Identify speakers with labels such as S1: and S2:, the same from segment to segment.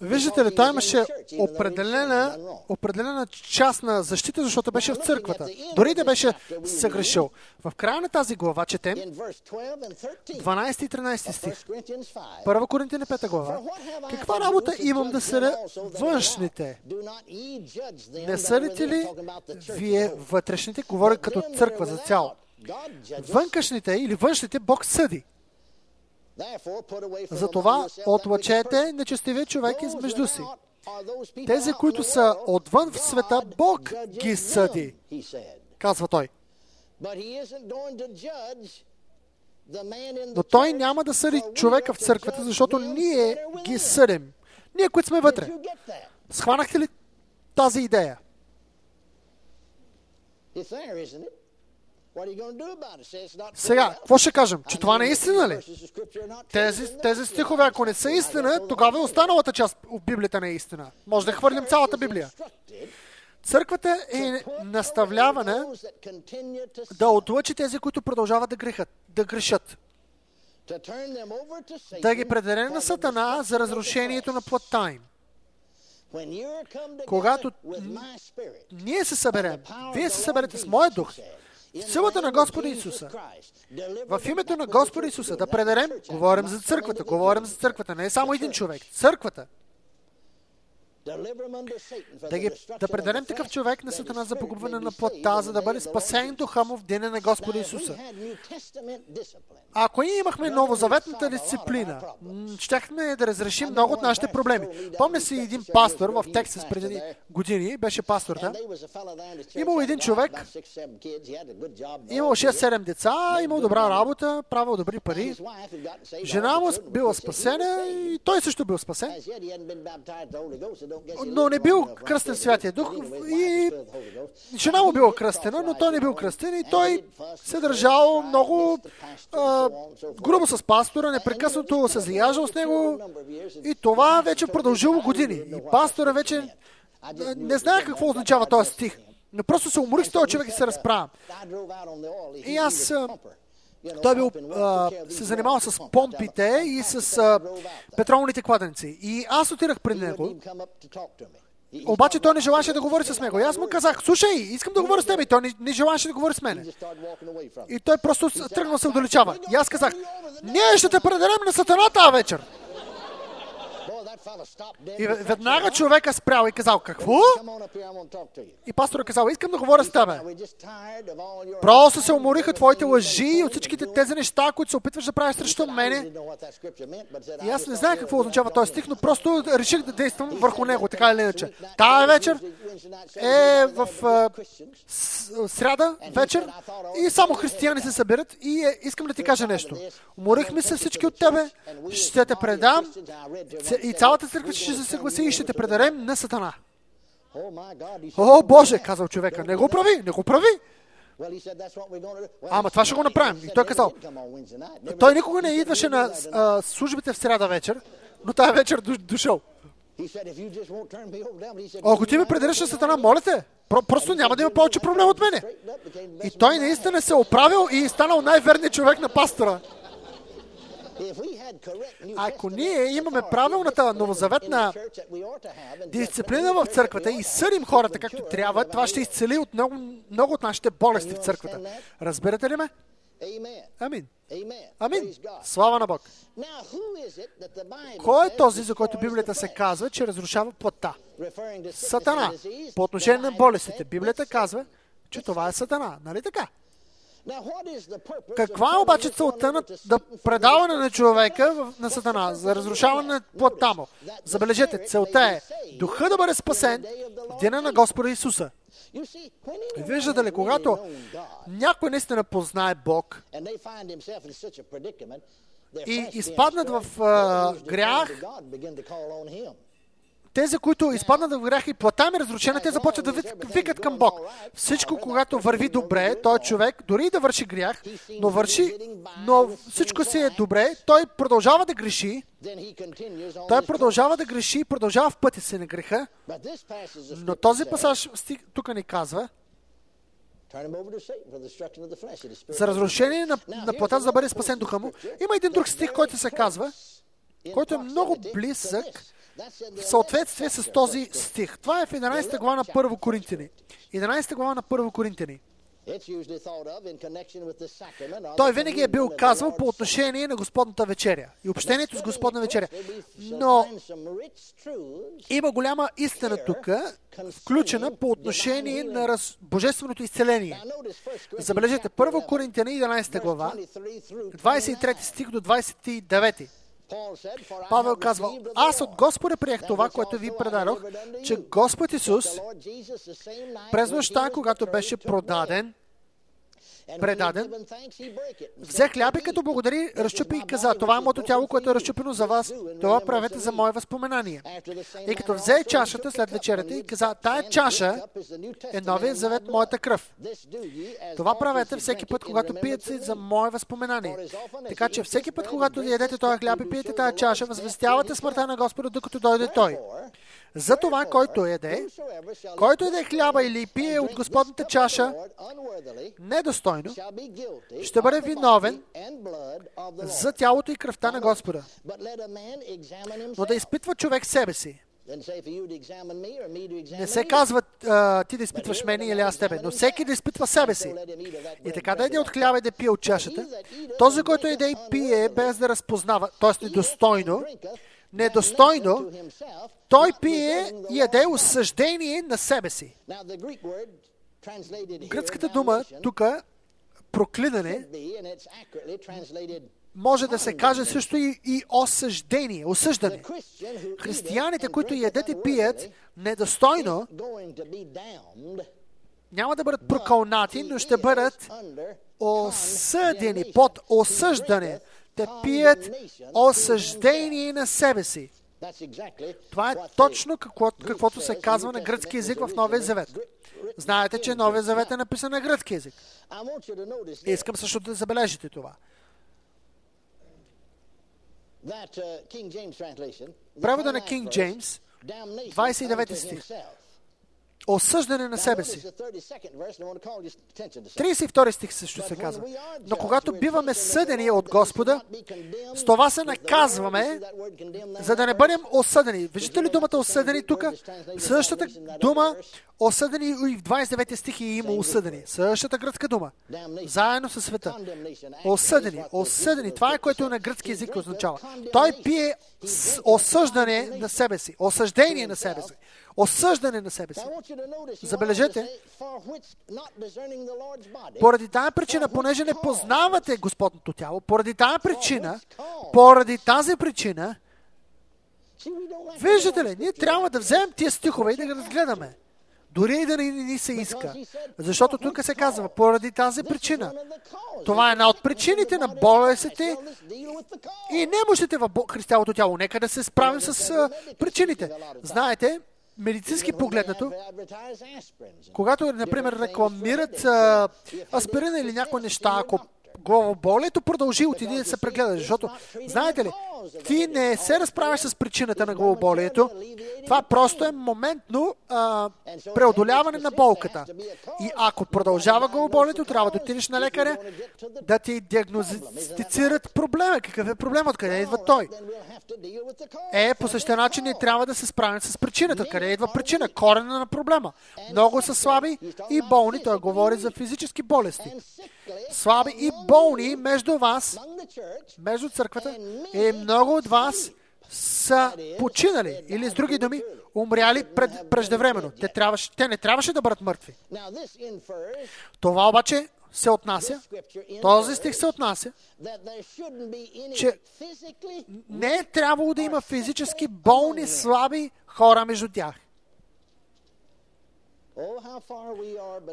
S1: Виждате ли, той имаше определена, определена част на защита, защото беше в църквата. Дори да беше съгрешил. В края на тази глава четем 12 и 13 стих. 1 Коринтина 5 глава. Каква работа имам да съдя външните? Не съдите ли вие вътрешните? Говоря като църква за цяло. Вънкашните или външните Бог съди. Затова отлъчете нечестивия човек измежду си. Тези, които са отвън в света, Бог ги съди, казва той. Но той няма да съди човека в църквата, защото ние ги съдим. Ние, които сме вътре. Схванахте ли тази идея? Сега, какво ще кажем? Че това не е истина ли? Тези, тези стихове, ако не са истина, тогава и останалата част от Библията не е истина. Може да хвърлим цялата Библия. Църквата е наставлявана да отлъчи тези, които продължават да, грехат, да грешат. Да ги предаде на Сатана за разрушението на плътта им. Когато ние се съберем, вие се съберете с моя дух, в силата на Господа Исуса. В името на Господа Исуса да предадем, говорим за църквата, говорим за църквата, не е само един човек, църквата. Да, ги, да предадем такъв човек на Сатана за погубване на плътта, за да бъде спасен духа му в деня на Господа Исуса. Ако ние имахме новозаветната дисциплина, щяхме да разрешим много от нашите проблеми. Помня си един пастор в Тексас преди години, беше пастор да. Имал един човек, имал 6-7 деца, имал добра работа, правил добри пари. Жена му била спасена и той също бил спасен но не бил кръстен Святия Дух и жена му била кръстена, но той не бил кръстен и той се държал много а, грубо с пастора, непрекъснато се заяжал с него и това вече продължило години. И пастора вече не знае какво означава този стих. Но просто се уморих с този човек и се разправя. И аз той бил, а, се занимавал с помпите и с а, петролните кладенци. И аз отидах пред него. Обаче той не желаше да говори с него. И аз му казах, слушай, искам да говоря с теб. И той не, не желаше да говори с мене. И той просто тръгнал се удалечава. И аз казах, ние ще те предадем на сатаната вечер. И веднага човека спрял и казал, какво? И пастора казал, искам да говоря с тебе. Просто се умориха твоите лъжи и от всичките тези неща, които се опитваш да правиш срещу мене. И аз не знае какво означава този стих, но просто реших да действам върху него, така или иначе. Тая вечер е в сряда вечер и само християни се събират и е, искам да ти кажа нещо. Уморихме се всички от тебе, ще те предам и цялата църква ще се съгласи и ще те предадем на Сатана. О, Боже, казал човека, не го прави, не го прави. Ама това ще го направим. И той казал, той никога не идваше на а, службите в среда вечер, но тази вечер дошъл. Ако ти ме предадеш на Сатана, моля те, просто няма да има повече проблем от мене. И той наистина се оправил и станал най-верният човек на пастора. Ако ние имаме правилната новозаветна дисциплина в църквата и съдим хората както трябва, това ще изцели от много, много от нашите болести в църквата. Разбирате ли ме? Амин. Амин. Слава на Бог. Кой е този, за който Библията се казва, че разрушава плътта? Сатана. По отношение на болестите, Библията казва, че това е Сатана. Нали така? Каква е обаче целта на да предаване на човека на Сатана, за разрушаване на плътта му? Забележете, целта е духа да бъде спасен в деня на Господа Исуса. Виждате ли, когато някой наистина познае Бог и изпаднат в грях, тези, които изпаднат в грях и плата ми разрушена, те започват да викат към Бог. Всичко, когато върви добре, той човек, дори да върши грях, но върши, но всичко си е добре, той продължава да греши, той продължава да греши и продължава в пътя си на греха, но този пасаж тук ни казва, за разрушение на, на плата, за да бъде спасен духа му. Има един друг стих, който се казва, който е много близък в съответствие с този стих. Това е в 11 глава на 1 Коринтини. 11 глава на 1 Коринтини. Той винаги е бил казвал по отношение на Господната вечеря и общението с Господна вечеря. Но има голяма истина тук, включена по отношение на раз... божественото изцеление. Забележете, 1 Коринтияна 11 глава, 23 стих до 29. Павел казва, аз от Господа приех това, което ви предадох, че Господ Исус през нощта, когато беше продаден, предаден, взе хляб и като благодари, разчупи и каза, това е моето тяло, което е разчупено за вас, това правете за мое възпоменание. И като взе чашата след вечерята и каза, тая чаша е новия завет, моята кръв. Това правете всеки път, когато пиете за мое възпоменание. Така че всеки път, когато ядете този хляб и пиете тая чаша, възвестявате смъртта на Господа, докато дойде Той. За това, който еде, който еде хляба или пие от Господната чаша, недостойно, ще бъде виновен за тялото и кръвта на Господа. Но да изпитва човек себе си. Не се казва ти да изпитваш мене или аз тебе, но всеки да изпитва себе си. И така да еде от хляба и да пие от чашата. Този, който еде и пие без да разпознава, т.е. недостойно, недостойно, той пие и яде осъждение на себе си. Гръцката дума тук, проклинане, може да се каже също и, и осъждение, осъждане. Християните, които ядат и пият недостойно, няма да бъдат прокълнати, но ще бъдат осъдени под осъждане те пият осъждение на себе си. Това е точно какво, каквото се казва на гръцки язик в Новия Завет. Знаете, че Новия Завет е написан на гръцки язик. Искам също да забележите това. Превода на Кинг Джеймс, 29 стих осъждане на себе си. 32 стих също се казва. Но когато биваме съдени от Господа, с това се наказваме, за да не бъдем осъдени. Виждате ли думата осъдени тук? Същата дума осъдени и в 29 стих е има осъдени. Същата гръцка дума. Заедно със света. Осъдени. Осъдени. Това е което на гръцки язик означава. Той пие осъждане на себе си. Осъждение на себе си осъждане на себе си. Забележете, поради тази причина, понеже не познавате Господното тяло, поради тази причина, поради тази причина, виждате ли, ние трябва да вземем тия стихове и да ги разгледаме. Дори и да не ни се иска. Защото тук се казва, поради тази причина. Това е една от причините на болестите и немощите в християлото тяло. Нека да се справим с причините. Знаете, медицински погледнато, когато, например, рекламират аспирина или някои неща, ако главоболието продължи, отиди да се прегледа. Защото, знаете ли, ти не се разправяш с причината на главоболието. Това просто е моментно а, преодоляване на болката. И ако продължава главоболието, трябва да отидеш на лекаря да ти диагностицират проблема. Какъв е проблем? Откъде идва той? Е, по същия начин ние трябва да се справим с причината. Къде идва причина? Корена на проблема. Много са слаби и болни. Той говори за физически болести. Слаби и болни между вас, между църквата и много от вас са починали, или с други думи, умряли пред, преждевременно. Те, трябваше, те не трябваше да бъдат мъртви. Това обаче се отнася, този стих се отнася, че не е трябвало да има физически болни, слаби хора между тях.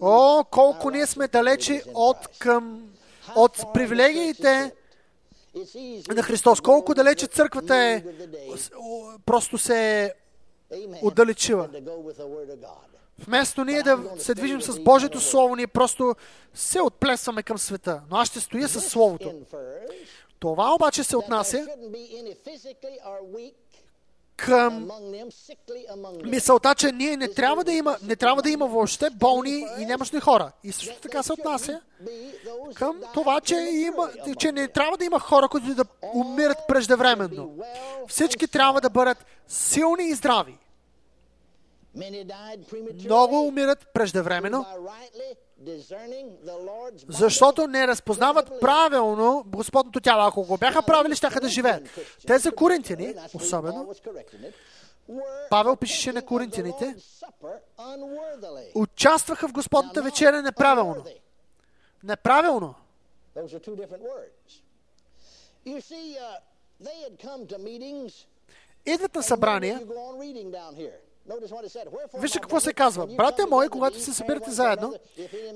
S1: О, колко ние сме далече от към от привилегиите на Христос. Колко далече църквата е, просто се отдалечила. Вместо ние да се движим с Божието Слово, ние просто се отплесваме към света. Но аз ще стоя с Словото. Това обаче се отнася към мисълта, че ние не трябва да има, не трябва да има въобще болни и немощни хора. И също така се отнася към това, че, има, че не трябва да има хора, които да умират преждевременно. Всички трябва да бъдат силни и здрави. Много умират преждевременно, защото не разпознават правилно Господното тяло. Ако го бяха правили, ще да живеят. Те за коринтияни, особено, Павел пишеше на коринтияните, участваха в Господната вечеря неправилно. Неправилно. Идват на събрания, Вижте какво се казва. Брате мои, когато се събирате заедно,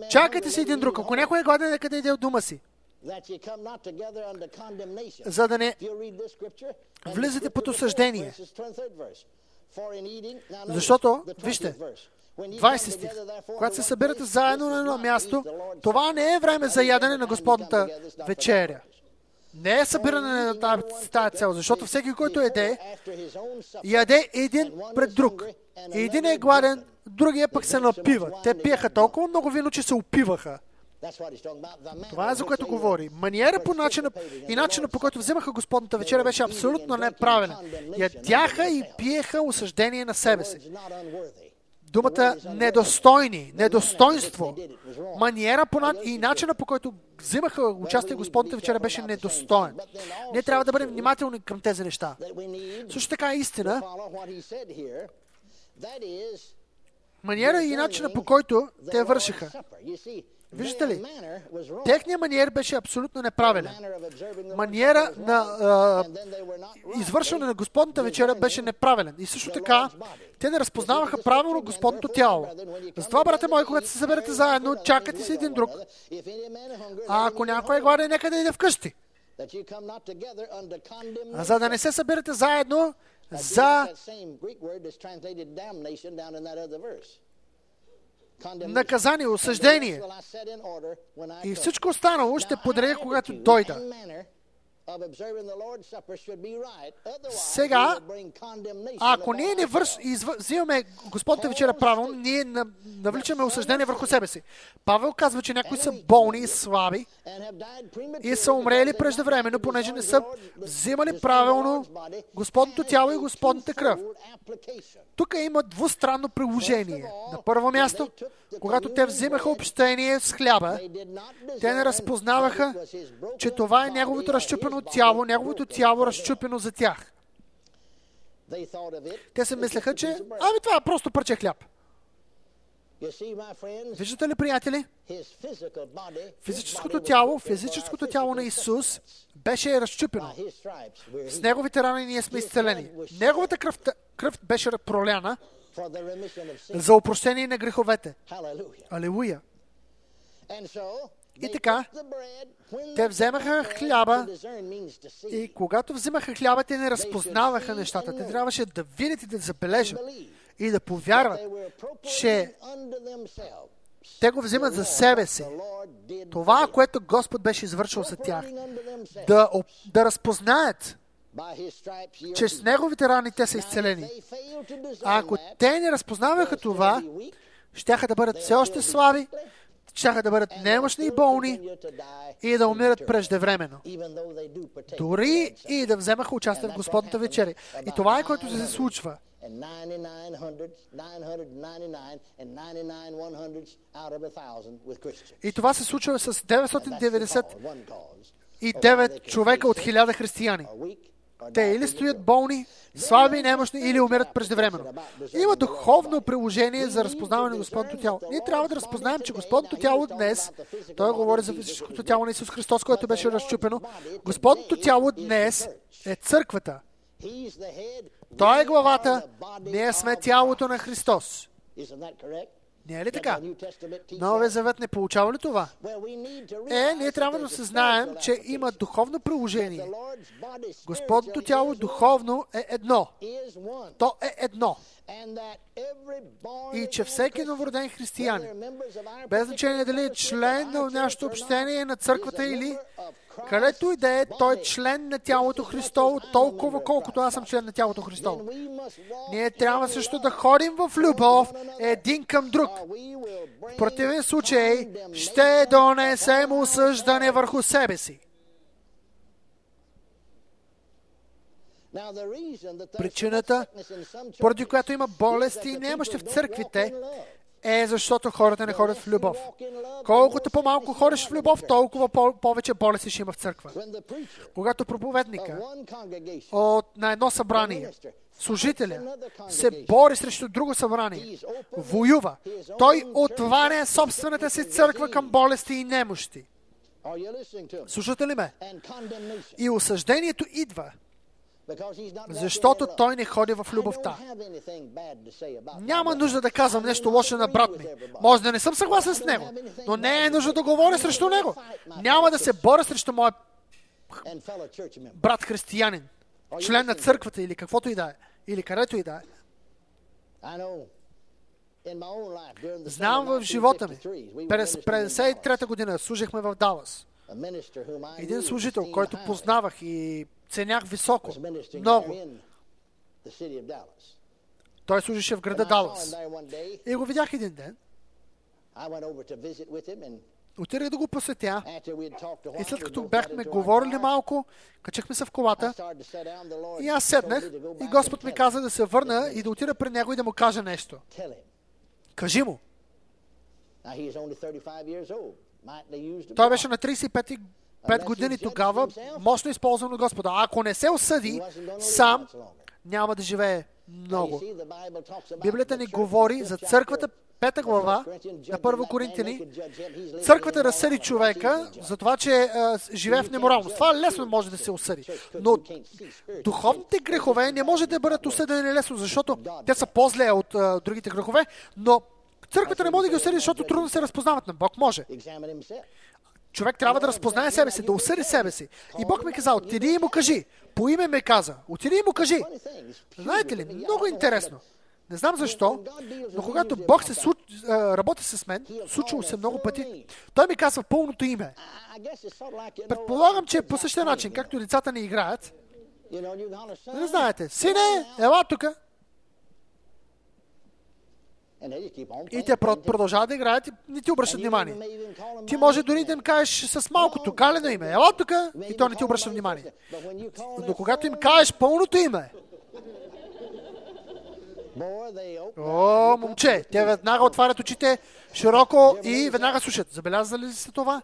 S1: чакайте си един друг. Ако някой е гладен, нека да иде от дома си. За да не влизате под осъждение. Защото, вижте, 20 стих. Когато се събирате заедно на едно място, това не е време за ядене на Господната вечеря. Не е събиране на тази цел, защото всеки, който еде, яде един пред друг. И един е гладен, другия пък се напива. Те пиеха толкова много вино, че се опиваха. Това е за което говори. Маниера по начина и начина по който вземаха Господната вечеря беше абсолютно неправилен. Ядяха и пиеха осъждение на себе си думата недостойни, недостойнство, маниера по, и начина по който взимаха участие Господните вечера беше недостоен. Ние трябва да бъдем внимателни към тези неща. Също така е истина, маниера и начина по който те вършиха. Виждате ли? Техният маниер беше абсолютно неправилен. Маниера на а, извършване на Господната вечеря беше неправилен. И също така, те не разпознаваха правилно Господното тяло. Затова, брате мои, когато се съберете заедно, чакате си един друг. А ако някой е гладен, нека да иде вкъщи. За да не се съберете заедно за наказание, осъждение. И всичко останало ще подрея, когато дойда. Сега, ако ние не върш, изв... взимаме Господната вечера правилно, ние навличаме осъждение върху себе си. Павел казва, че някои са болни и слаби и са умрели преждевременно, понеже не са взимали правилно Господното тяло и Господната кръв. Тук има двустранно приложение. На първо място, когато те взимаха общение с хляба, те не разпознаваха, че това е неговото разчупено тяло, неговото тяло разчупено за тях. Те се мислеха, че ами това е просто парче хляб. Виждате ли, приятели? Физическото тяло, физическото тяло на Исус беше разчупено. С неговите рани ние сме изцелени. Неговата кръв, кръв беше проляна за упрощение на греховете. Алелуя! И така, те вземаха хляба и когато вземаха хляба, те не разпознаваха нещата. Те трябваше да видят и да забележат и да повярват, че те го взимат за себе си. Това, което Господ беше извършил за тях. Да, да разпознаят, че с Неговите рани те са изцелени. А ако те не разпознаваха това, щяха да бъдат все още слаби, щяха да бъдат немощни и болни и да умират преждевременно. Дори и да вземаха участие в Господната вечеря. И това е което се случва. И това се случва с 999 човека от 1000 християни. Те или стоят болни, слаби, немощни, или умират преждевременно. Има духовно приложение за разпознаване на Господното тяло. Ние трябва да разпознаем, че Господното тяло днес, той говори за физическото тяло на Исус Христос, което беше разчупено, Господното тяло днес е църквата. Той е главата, ние сме тялото на Христос. Не е ли така? Новия завет не получава ли това? Е, ние трябва да се знаем, че има духовно приложение. Господното тяло духовно е едно. То е едно. И че всеки новороден християнин, без значение дали е член на нашето общение на църквата или Където и да е, той е член на тялото Христово, толкова колкото аз съм член на тялото Христово. Ние трябва също да ходим в любов един към друг. В противен случай ще донесем осъждане върху себе си. Причината, поради която има болести и немощи в църквите, е защото хората не ходят в любов. Колкото по-малко ходиш в любов, толкова повече болести ще има в църква. Когато проповедника от, на едно събрание, служителя, се бори срещу друго събрание, воюва, той отваря собствената си църква към болести и немощи. Слушате ли ме? И осъждението идва защото той не ходи в любовта. Няма нужда да казвам нещо лошо на брат ми. Може да не съм съгласен с него, но не е нужда да говоря срещу него. Няма да се боря срещу моя брат християнин, член на църквата или каквото и да е, или където и да е. Знам в живота ми, през 53-та година служихме в Далас. Един служител, който познавах и ценях високо, много. Той служише в града Далас. И го видях един ден. Отидах да го посетя и след като бяхме говорили малко, качихме се в колата и аз седнах и Господ ми каза да се върна и да отида при него и да му кажа нещо. Кажи му. Той беше на 35 5 години тогава, мощно използван от Господа. Ако не се осъди сам, няма да живее много. Библията ни говори за църквата, пета глава на Първо Коринтини. Църквата разсъди човека за това, че а, живее в неморалност. Това лесно може да се осъди. Но духовните грехове не може да бъдат осъдени лесно, защото те са по-зле от а, другите грехове, но църквата не може да ги осъди, защото трудно се разпознават на Бог. Може. Човек трябва да разпознае себе си, да осъди себе си. И Бог ми каза, отиди и му кажи. По име ме каза. Отиди и му кажи. Знаете ли, много интересно. Не знам защо, но когато Бог се су... работи с мен, случило се много пъти, Той ми казва пълното име. Предполагам, че е по същия начин, както децата ни играят. Не знаете, сине, ела тук. И те продължават да играят и не ти обръщат внимание. Ти може дори да им кажеш с малкото галено име. Ела тук и то не ти обръща внимание. Но когато им кажеш пълното име, О, момче, те веднага отварят очите широко и веднага слушат. Забелязали ли сте това?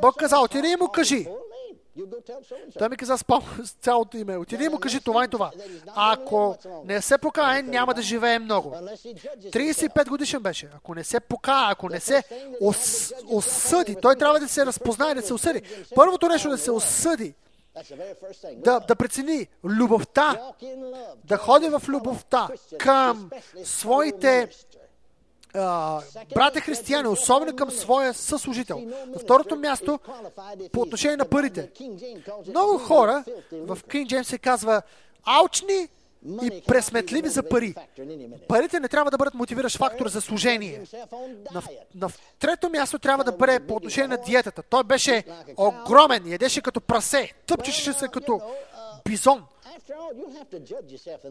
S1: Бог каза, отиди и му кажи. Той ми каза с цялото име. Отиди и му кажи това и това. Ако не се покае, няма да живее много. 35 годишен беше. Ако не се покае, ако не се ос, осъди, той трябва да се разпознае, да се осъди. Първото нещо да се осъди, да, да прецени любовта, да ходи в любовта към своите братя християни, особено към своя съслужител. На второто място, по отношение на парите. Много хора в Кинг Джеймс се казва алчни и пресметливи за пари. Парите не трябва да бъдат мотивиращ фактор за служение. На, на трето място трябва да бъде по отношение на диетата. Той беше огромен, ядеше като прасе, тъпчеше се като бизон.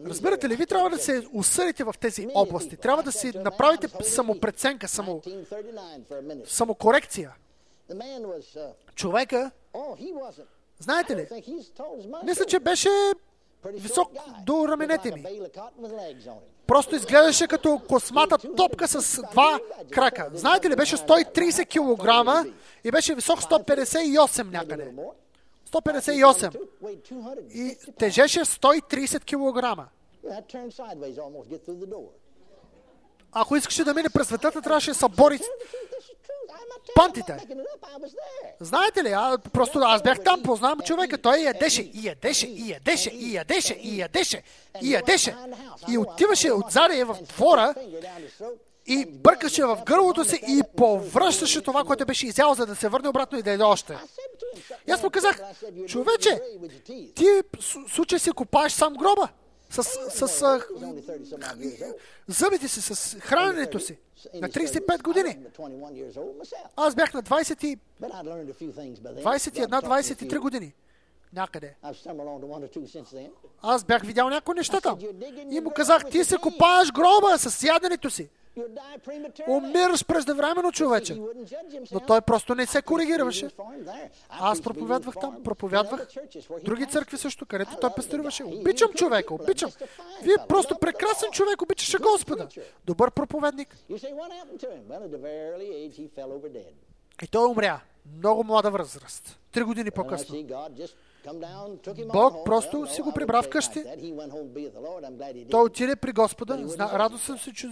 S1: Разбирате ли, ви трябва да се усъдите в тези области. Трябва да си направите самопреценка, само, самокорекция. Човека, знаете ли, мисля, че беше висок до раменете ми. Просто изглеждаше като космата топка с два крака. Знаете ли, беше 130 кг и беше висок 158 някъде. 158. И тежеше 130 кг. Ако искаше да мине през светата, трябваше да се бори пантите. Знаете ли, а, просто аз бях там, познавам човека, той ядеше, и ядеше, и ядеше, и ядеше, и ядеше, и ядеше. И отиваше отзади в двора и бъркаше в гърлото си и повръщаше това, което беше изял, за да се върне обратно и да яде още. И аз му казах, човече, ти случай си копаеш сам гроба. с, с, с зъбите си, с храненето си. На 35 години. Аз бях на 20, 21-23 години. Някъде. Аз бях видял някои неща там. И му казах, ти се копаеш гроба с яденето си. Умираш преждевременно, човече. Но той просто не се коригираше. Аз проповядвах там, проповядвах. Други църкви също, където той пасторуваше. Обичам човека, обичам. Вие просто прекрасен човек, обичаше Господа. Добър проповедник. И той умря. Много млада възраст. Три години по-късно. Бог просто си го прибра вкъщи. Той отиде при Господа. Радостен се, че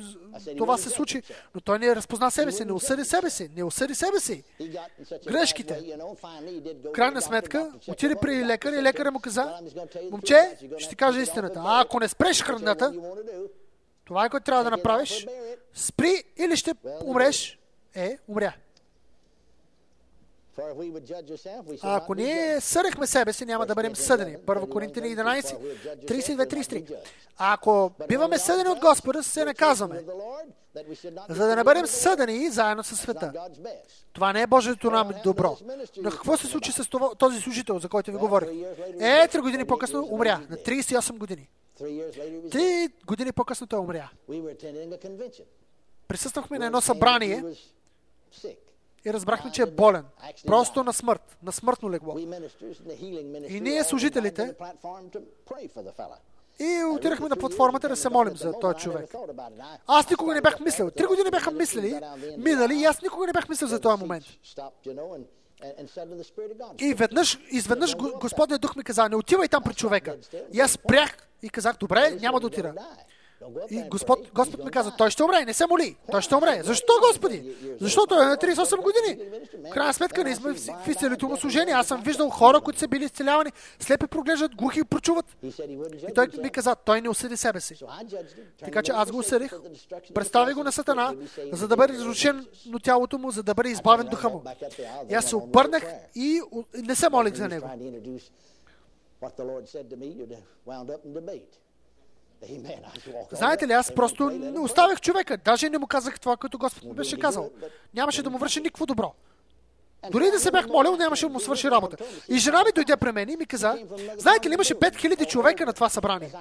S1: това се случи. Но той не разпозна себе си, не осъди себе си, не осъди себе си. Грешките. Крайна сметка, отиде при лекар и лекаря му каза, момче, ще ти кажа истината. А ако не спреш храната, това е което трябва да направиш. Спри или ще умреш. Е, умря. А ако ние съдехме себе си, няма да бъдем съдени. Първо Коринтини 11, 32-33. А ако биваме съдени от Господа, се наказваме. За да не бъдем съдени заедно с света. Това не е Божието нам добро. Но какво се случи с това, този служител, за който ви говорих? Е, три години по-късно умря. На 38 години. Три години по-късно той умря. Присъствахме на едно събрание и разбрахме, че е болен. Просто на смърт, на смъртно легло. И ние, служителите, и отидахме на платформата да се молим за този човек. Аз никога не бях мислил. Три години бяха мислили, минали и аз никога не бях мислил за този момент. И веднъж, изведнъж Господният дух ми каза, не отивай там при човека. И аз спрях и казах, добре, няма да отида. И Господ, Господ ми каза, той ще умре, не се моли. Той ще умре. Защо, Господи? Защото е на 38 години. В крайна сметка не сме в изцелително служение. Аз съм виждал хора, които са били изцелявани, слепи проглеждат, глухи прочуват. И той ми каза, той не осъди себе си. Така че аз го осъдих, представи го на Сатана, за да бъде разрушен на тялото му, за да бъде избавен духа му. И аз се обърнах и не се молих за него. Знаете ли, аз просто не оставях човека. Даже не му казах това, което Господ ми беше казал. Нямаше да му върши никакво добро. Дори да се бях молил, нямаше да му свърши работа. И жена ми дойде при мен и ми каза, знаете ли, имаше 5000 човека на това събрание.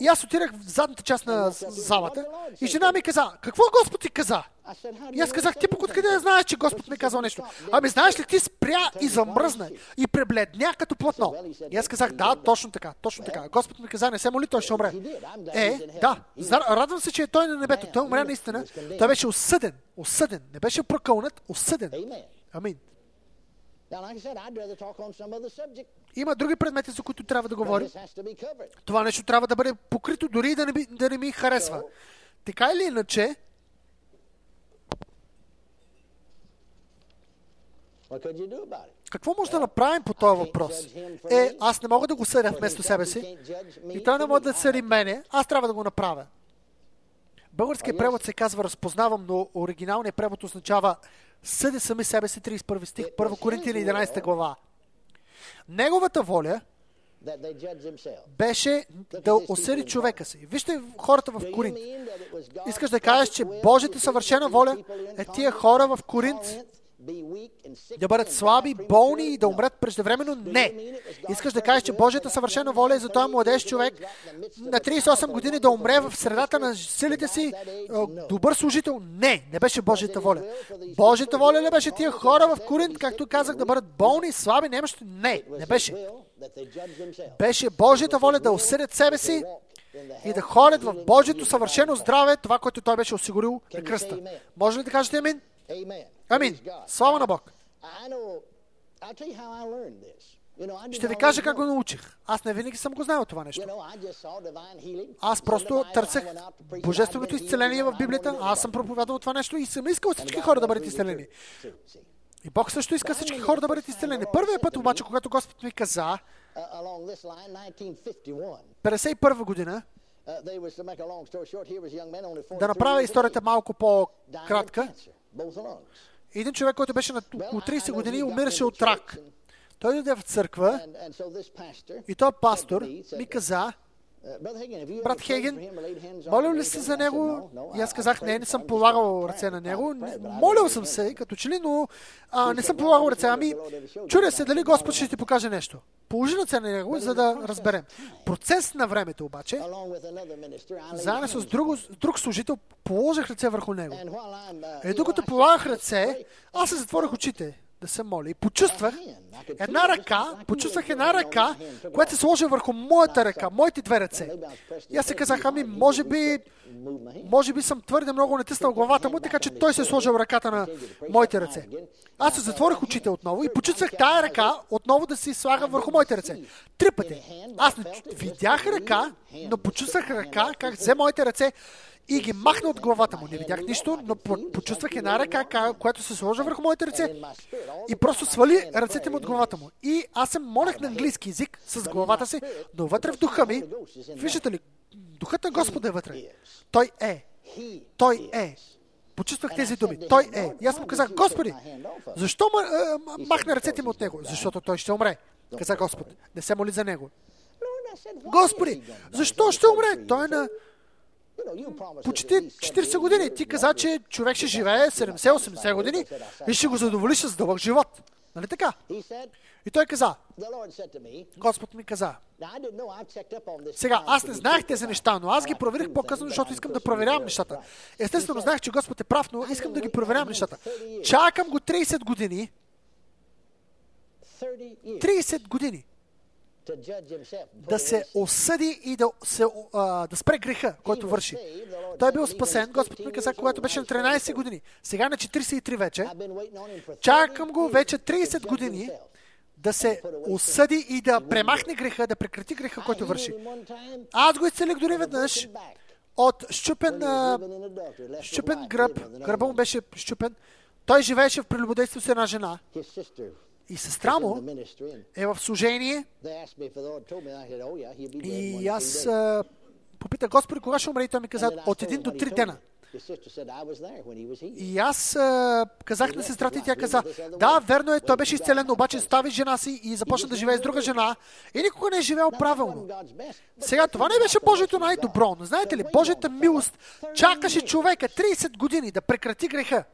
S1: И аз отирах в задната част на залата и жена ми каза, какво Господ ти каза? И аз казах, ти пък откъде знаеш, че Господ ми казал нещо? Ами знаеш ли, ти спря и замръзна и пребледня като плътно. И аз казах, да, точно така, точно така. Господ ми каза, не се моли, той ще умре. Е, да, радвам се, че е той на небето. Той умря наистина. Той беше осъден, осъден. Не беше прокълнат, осъден. Амин. Има други предмети, за които трябва да говорим. Това нещо трябва да бъде покрито, дори да не, би, да не ми харесва. Така или иначе, Какво може да направим по този въпрос? Е, аз не мога да го съдя вместо себе си. И той не може да съди мене, аз трябва да го направя. Българският превод се казва разпознавам, но оригиналният превод означава съди сами себе си 31 стих, 1 Коринтина 11 глава. Неговата воля беше да осъди човека си. Вижте хората в Коринт. Искаш да кажеш, че Божията съвършена воля е тия хора в Коринт, да бъдат слаби, болни и да умрат преждевременно? Не. Искаш да кажеш, че Божията съвършена воля е за този младеж човек на 38 години да умре в средата на силите си добър служител? Не, не беше Божията воля. Божията воля ли беше тия хора в Коринт, както казах, да бъдат болни, слаби, немощи? Не, не беше. Беше Божията воля да осъдят себе си и да ходят в Божието съвършено здраве, това, което той беше осигурил на кръста. Може ли да кажете амин? Амин. Слава на Бог. Ще ви кажа как го научих. Аз не винаги съм го знал това нещо. Аз просто търсех божественото изцеление в Библията. Аз съм проповядал това нещо и съм искал всички хора да бъдат изцелени. И Бог също иска всички хора да бъдат изцелени. Първият път обаче, когато Господ ми каза, 51 година, да направя историята малко по-кратка, един човек, който беше на около 30 години, умираше от рак. Той дойде в църква и той пастор ми каза, Брат Хеген, молил ли сте за него? И аз казах, не, не съм полагал ръце на него. Не, молил съм се, като че ли, но а, не съм полагал ръце. Ами, чудя се дали Господ ще ти покаже нещо. Положи ръце на него, за да разберем. Процес на времето обаче, заедно с друг, друг служител, положих ръце върху него. И докато полагах ръце, аз се затворих очите да се моля. И почувствах една ръка, почувствах една ръка, която се сложи върху моята ръка, моите две ръце. И аз се казах, ами, може би, може би съм твърде много натиснал главата му, така че той се е сложил ръката на моите ръце. Аз се затворих очите отново и почувствах тая ръка отново да се слага върху моите ръце. Три пъти. Аз не видях ръка, но почувствах ръка, как взе моите ръце и ги махна от главата му. Не видях нищо, но почувствах една ръка, която се сложи върху моите ръце и просто свали ръцете му от главата му. И аз се молех на английски язик с главата си, но вътре в духа ми, виждате ли, духът на Господа е вътре. Той е. Той е. Почувствах тези думи. Той е. И аз му казах, Господи, защо махна ръцете му от него? Защото той ще умре. Каза Господ. Не се моли за него. Господи, защо ще умре? Той е на почти 40 години. Ти каза, че човек ще живее 70-80 години и ще го задоволиш с дълъг живот. Нали така? И той каза, Господ ми каза, сега, аз не знаех тези неща, но аз ги проверих по-късно, защото искам да проверявам нещата. Естествено, знаех, че Господ е прав, но искам да ги проверявам нещата. Чакам го 30 години. 30 години да се осъди и да, се, а, да спре греха, който върши. Той е бил спасен, Господ ми каза, когато беше на 13 години. Сега на 43 вече. Чакам го вече 30 години да се осъди и да премахне греха, да прекрати греха, който върши. Аз го изцелих дори веднъж от щупен, а, щупен гръб. Гърба му беше щупен. Той живееше в прелюбодейство с една жена и сестра му е в служение. И аз попитах Господи, кога ще умре? И той ми каза от един до три дена. И аз казах на сестрата и тя каза, да, верно е, той беше изцелен, обаче стави жена си и започна да живее с друга жена и никога не е живеел правилно. Сега, това не беше Божието най-добро, но знаете ли, Божията милост чакаше човека 30 години да прекрати греха.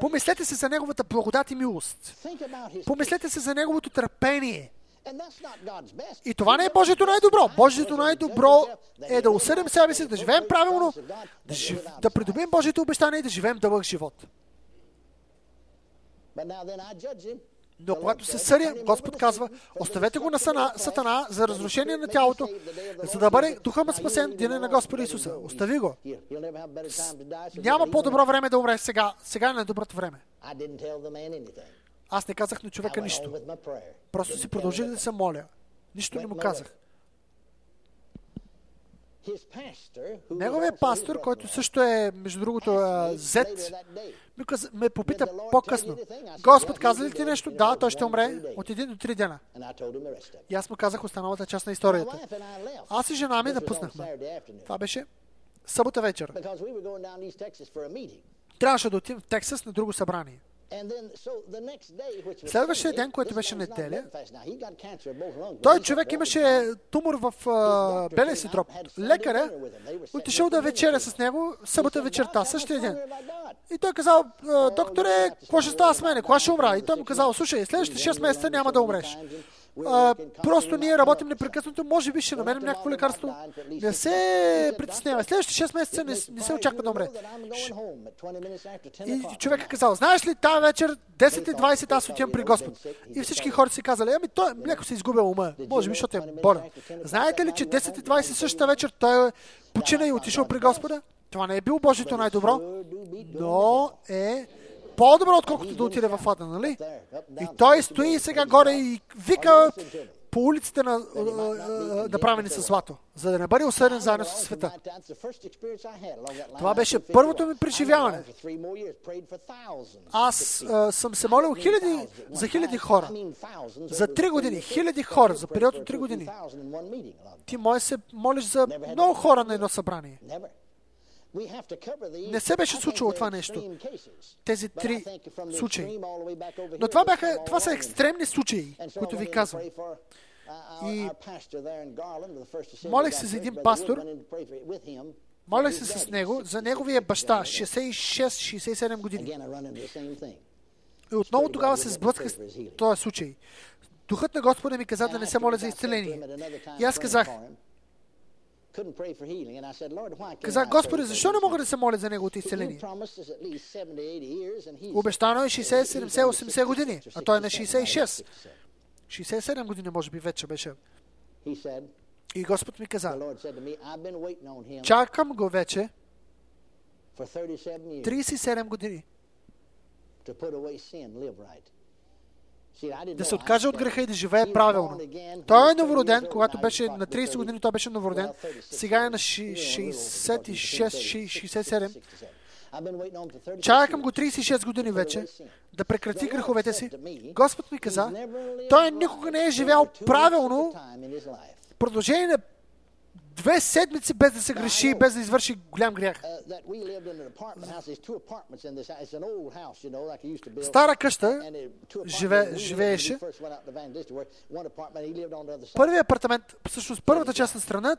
S1: Помислете се за Неговата благодат и милост. Помислете се за Неговото търпение. И това не е Божието най-добро. Божието най-добро е да усъдим себе си, да живеем правилно, да, жив... да придобием Божието обещание и да живеем дълъг живот. Но когато се съдя, Господ казва, оставете го на сатана за разрушение на тялото, за да бъде духа му спасен деня на Господа Исуса. Остави го. Няма по-добро време да умре сега. Сега е най-доброто време. Аз не казах на човека нищо. Просто си продължих да се моля. Нищо не му казах. Неговият пастор, който също е, между другото, Зет, ме попита по-късно. Господ каза ли ти нещо? Да, той ще умре от един до три дена. И аз му казах останалата част на историята. Аз и жена ми напуснахме. Това беше събота вечер. Трябваше да отидем в Тексас на друго събрание. Следващия ден, който беше неделя, той човек имаше тумор в uh, белия си дроб. Лекаря отишъл да вечеря с него? Събота вечерта, същия ден. И той казал, докторе, какво ще става с мене? Кога ще умра? И той му казал, слушай, следващите 6 месеца няма да умреш а, просто ние работим непрекъснато, може би ще намерим някакво лекарство. Не се притеснявай. Следващите 6 месеца не, не се очаква да умре. И човек е казал, знаеш ли, тази вечер 10.20 аз отивам при Господ. И всички хора си казали, ами той леко се изгубил ума. Може би, защото е болен. Знаете ли, че 10.20 същата вечер той почина и отишъл при Господа? Това не е било Божието най-добро, но е по-добро, отколкото да отиде в ада, нали? И той стои сега горе и вика по улиците на, направени с злато, за да не бъде осъден заедно с света. Това беше първото ми преживяване. Аз а, съм се молил хиляди, за хиляди хора. За три години. Хиляди хора. За период от три години. Ти може се молиш за много хора на едно събрание. Не се беше случило това нещо. Тези три случаи. Но това, бяха, това са екстремни случаи, които ви казвам. И молих се за един пастор, молих се с него за неговия баща, 66-67 години. И отново тогава се сблъсках с този случай. Духът на Господа ми каза да не се моля за изцеление. И аз казах, Казах, Господи, защо не мога да се моля за Неговото изцеление? Обещано е 60, 70, 80 години, а той е на 66. 67 години, може би, вече беше. И Господ ми каза, чакам го вече 37 години да се откаже от греха и да живее правилно. Той е новороден, когато беше на 30 години, той беше новороден. Сега е на 66-67. Чакам го 36 години вече да прекрати греховете си. Господ ми каза, той никога не е живял правилно продължение на две седмици без да се греши, без да извърши голям грях. Стара къща живе, живееше. Първият апартамент, всъщност първата част на страна,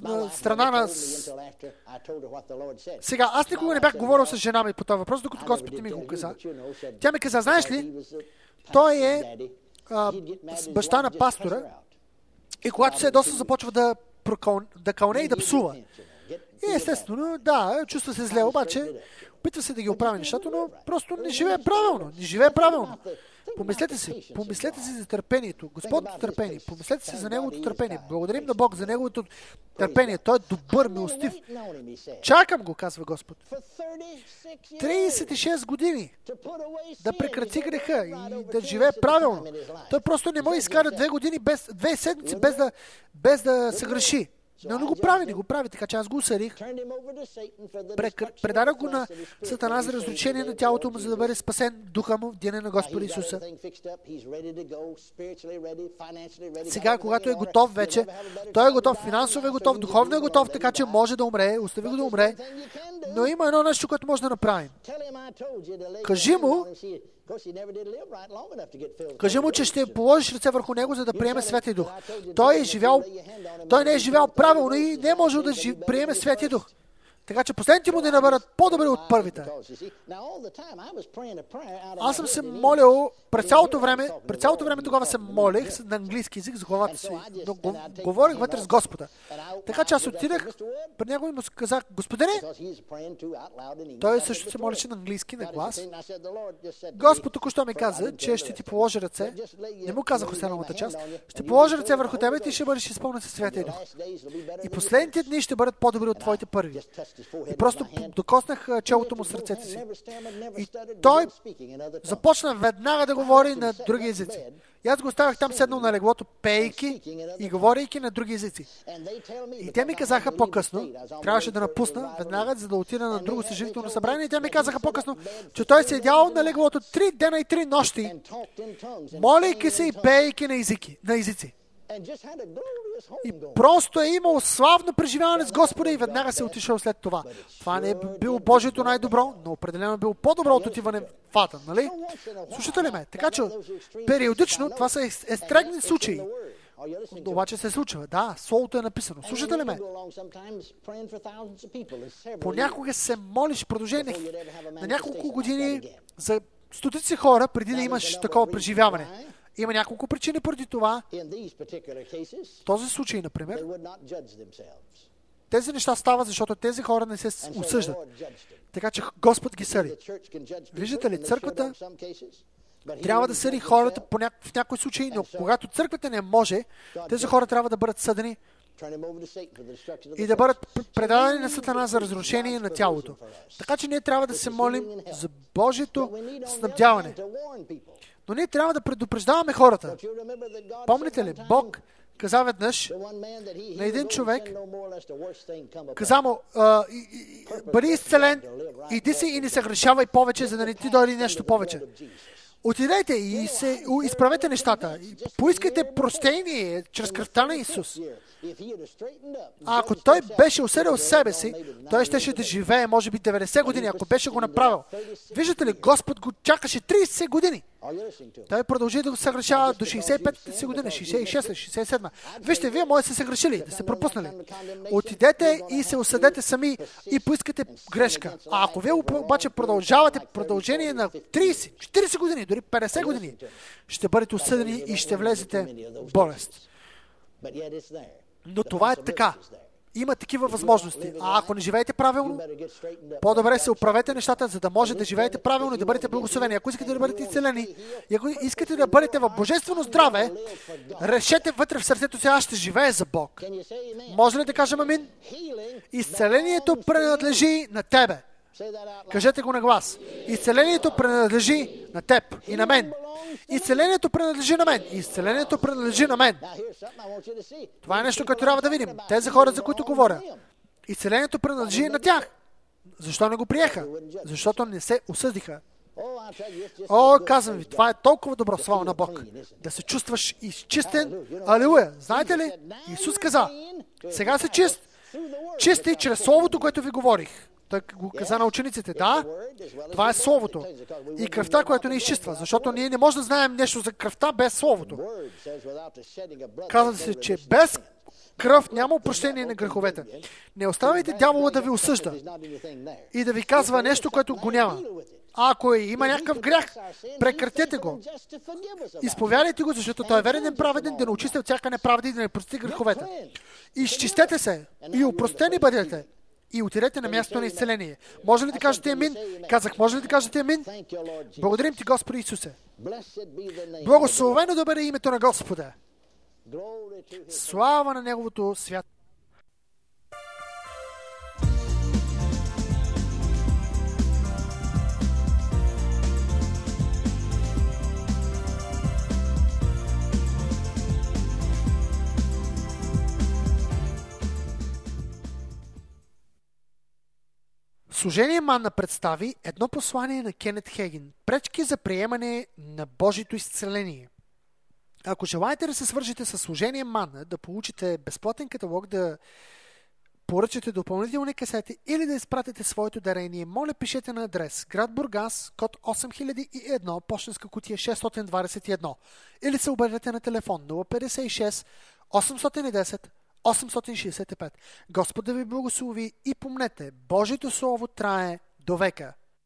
S1: на страна на... Сега, аз никога не бях говорил с жена ми по този въпрос, докато Господ ми го каза. Тя ми каза, знаеш ли, той е а, баща на пастора и когато се е доста започва да да кълне и да псува. И естествено, да, чувства се зле, обаче опитва се да ги оправи нещата, но просто не живее правилно. Не живее правилно. Помислете си, помислете си за търпението, Господното търпение, помислете си за Неговото търпение. Благодарим на Бог за Неговото търпение. Той е добър, милостив. Чакам го, казва Господ. 36 години да прекрати греха и да живее правилно. Той просто не може да изкара две години, без, две седмици без да, без да се греши. Но не го прави, не го прави, така че аз го усърих. Предадах го на Сатана за разрушение на тялото му, за да бъде спасен духа му в деня на Господа Исуса. Сега, когато е готов вече, той е готов, финансово е готов, духовно е готов, така че може да умре, остави го да умре. Но има едно нещо, което може да направим. Кажи му, Кажи му, че ще положиш ръце върху него, за да приеме Светия Дух. Той, е живял, той не е живял правилно и не е можел да приеме Светия Дух. Така че последните му да бъдат по-добри от първите. Аз съм се молил през цялото време, през цялото време тогава се молих на английски язик за главата си. Но го, говорих вътре с Господа. Така че аз отидах при него и му казах, Господине, той също се молеше на английски на глас. Господ току-що ми каза, че ще ти положи ръце. Не му казах останалата част. Ще положи ръце върху тебе и ти ще бъдеш изпълнен със Святия Дух. И последните дни ще бъдат по-добри от твоите първи. И просто докоснах челото му с ръцете си. И той започна веднага да говори на други езици. И аз го оставях там седнал на леглото, пейки и говорейки на други езици. И те ми казаха по-късно, трябваше да напусна веднага, за да отида на друго съжително събрание. И те ми казаха по-късно, че той седял на леглото три дена и три нощи, молейки се и пейки на езици. На езици. И просто е имал славно преживяване с Господа и веднага се отишъл след това. Това не е било Божието най-добро, но определено е било по-добро от отиване в Ата, нали? Слушате ли ме? Така че периодично това са естрегни случаи. Обаче се случва. Да, Солото е написано. Слушате ли ме? Понякога се молиш продължение на няколко години за стотици хора, преди да имаш такова преживяване. Има няколко причини поради това. В този случай, например, тези неща стават, защото тези хора не се осъждат. Така че Господ ги съди. Виждате ли, църквата трябва да съди хората по ня... в някои случаи, но когато църквата не може, тези хора трябва да бъдат съдени и да бъдат предадени на Сатана за разрушение на тялото. Така че ние трябва да се молим за Божието снабдяване. Но ние трябва да предупреждаваме хората. Помните ли, Бог каза веднъж на един човек, каза му, бъди изцелен, иди си и не се грешавай повече, за да не ти дойде нещо повече. Отидете и се изправете нещата. Поискайте прощение чрез кръвта на Исус. А ако той беше усерил себе си, той щеше да живее, може би, 90 години, ако беше го направил. Виждате ли, Господ го чакаше 30 години. Той продължи да го съгрешава до 65 години, 66, 67. Вижте, вие може да се съгрешили, да сте пропуснали. Отидете и се осъдете сами и поискате грешка. А ако вие обаче продължавате продължение на 30, 40 години, дори 50 години, ще бъдете осъдени и ще влезете в болест. Но това е така. Има такива възможности. А ако не живеете правилно, по-добре се оправете нещата, за да може да живеете правилно и да бъдете благословени. Ако искате да бъдете изцелени, и ако искате да бъдете в божествено здраве, решете вътре в сърцето си, аз ще живея за Бог. Може ли да кажем амин? Изцелението принадлежи на тебе. Кажете го на глас. Изцелението принадлежи на теб и на мен. Изцелението принадлежи на мен. Изцелението принадлежи на мен. Това е нещо, което трябва да видим. Тези хора, за които говоря. Изцелението принадлежи на тях. Защо не го приеха? Защото не се осъдиха. О, казвам ви, това е толкова добро, слава на Бог. Да се чувстваш изчистен. Алилуя. Знаете ли? Исус каза, сега се чист. Чисти чрез Словото, което ви говорих. Той го каза на учениците. Да, това е Словото. И кръвта, която ни изчиства. Защото ние не можем да знаем нещо за кръвта без Словото. Казва се, че без кръв няма упрощение на греховете. Не оставяйте дявола да ви осъжда и да ви казва нещо, което го няма. А ако има някакъв грях, прекратете го. Изповядайте го, защото той е верен и праведен да не очисти от всяка неправда и да не прости греховете. Изчистете се и упростени бъдете и отидете на място на изцеление. Може ли да кажете амин? Казах, може ли да кажете амин? Благодарим ти, Господи Исусе. Благословено да бъде името на Господа. Слава на Неговото свят. Служение Манна представи едно послание на Кенет Хегин. Пречки за приемане на Божито изцеление. Ако желаете да се свържете с служение Манна, да получите безплатен каталог, да поръчате допълнителни касети или да изпратите своето дарение, моля пишете на адрес град Бургас, код 8001, почтенска кутия 621 или се обадете на телефон 056 810 865. Господ да ви благослови и помнете, Божието Слово трае до века.